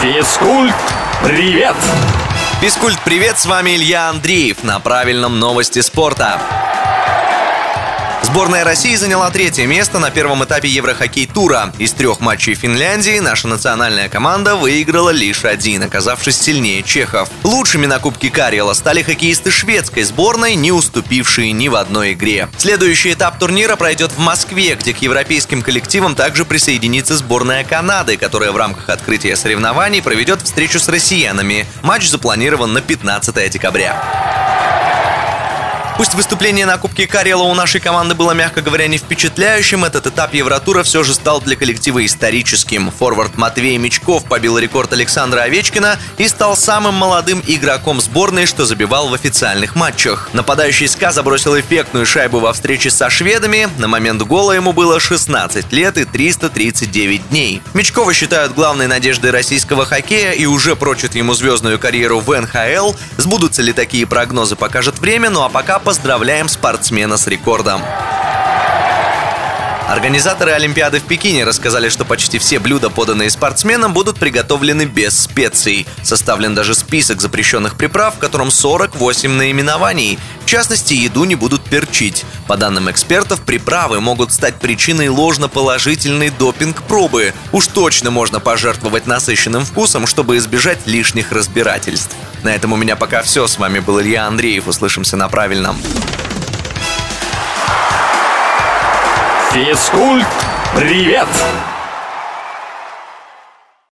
Физкульт, привет! Физкульт, привет, с вами Илья Андреев на правильном новости спорта. Сборная России заняла третье место на первом этапе Еврохоккей-тура. Из трех матчей Финляндии наша национальная команда выиграла лишь один, оказавшись сильнее чехов. Лучшими на Кубке Карела стали хоккеисты шведской сборной, не уступившие ни в одной игре. Следующий этап турнира пройдет в Москве, где к европейским коллективам также присоединится сборная Канады, которая в рамках открытия соревнований проведет встречу с россиянами. Матч запланирован на 15 декабря. Пусть выступление на Кубке Карела у нашей команды было, мягко говоря, не впечатляющим, этот этап Евротура все же стал для коллектива историческим. Форвард Матвей Мечков побил рекорд Александра Овечкина и стал самым молодым игроком сборной, что забивал в официальных матчах. Нападающий СКА забросил эффектную шайбу во встрече со шведами. На момент гола ему было 16 лет и 339 дней. Мечкова считают главной надеждой российского хоккея и уже прочат ему звездную карьеру в НХЛ. Сбудутся ли такие прогнозы, покажет время, ну а пока Поздравляем спортсмена с рекордом. Организаторы Олимпиады в Пекине рассказали, что почти все блюда, поданные спортсменам, будут приготовлены без специй. Составлен даже список запрещенных приправ, в котором 48 наименований. В частности, еду не будут перчить. По данным экспертов, приправы могут стать причиной ложноположительной допинг-пробы. Уж точно можно пожертвовать насыщенным вкусом, чтобы избежать лишних разбирательств. На этом у меня пока все. С вами был Илья Андреев. Услышимся на правильном. Физкульт, привет!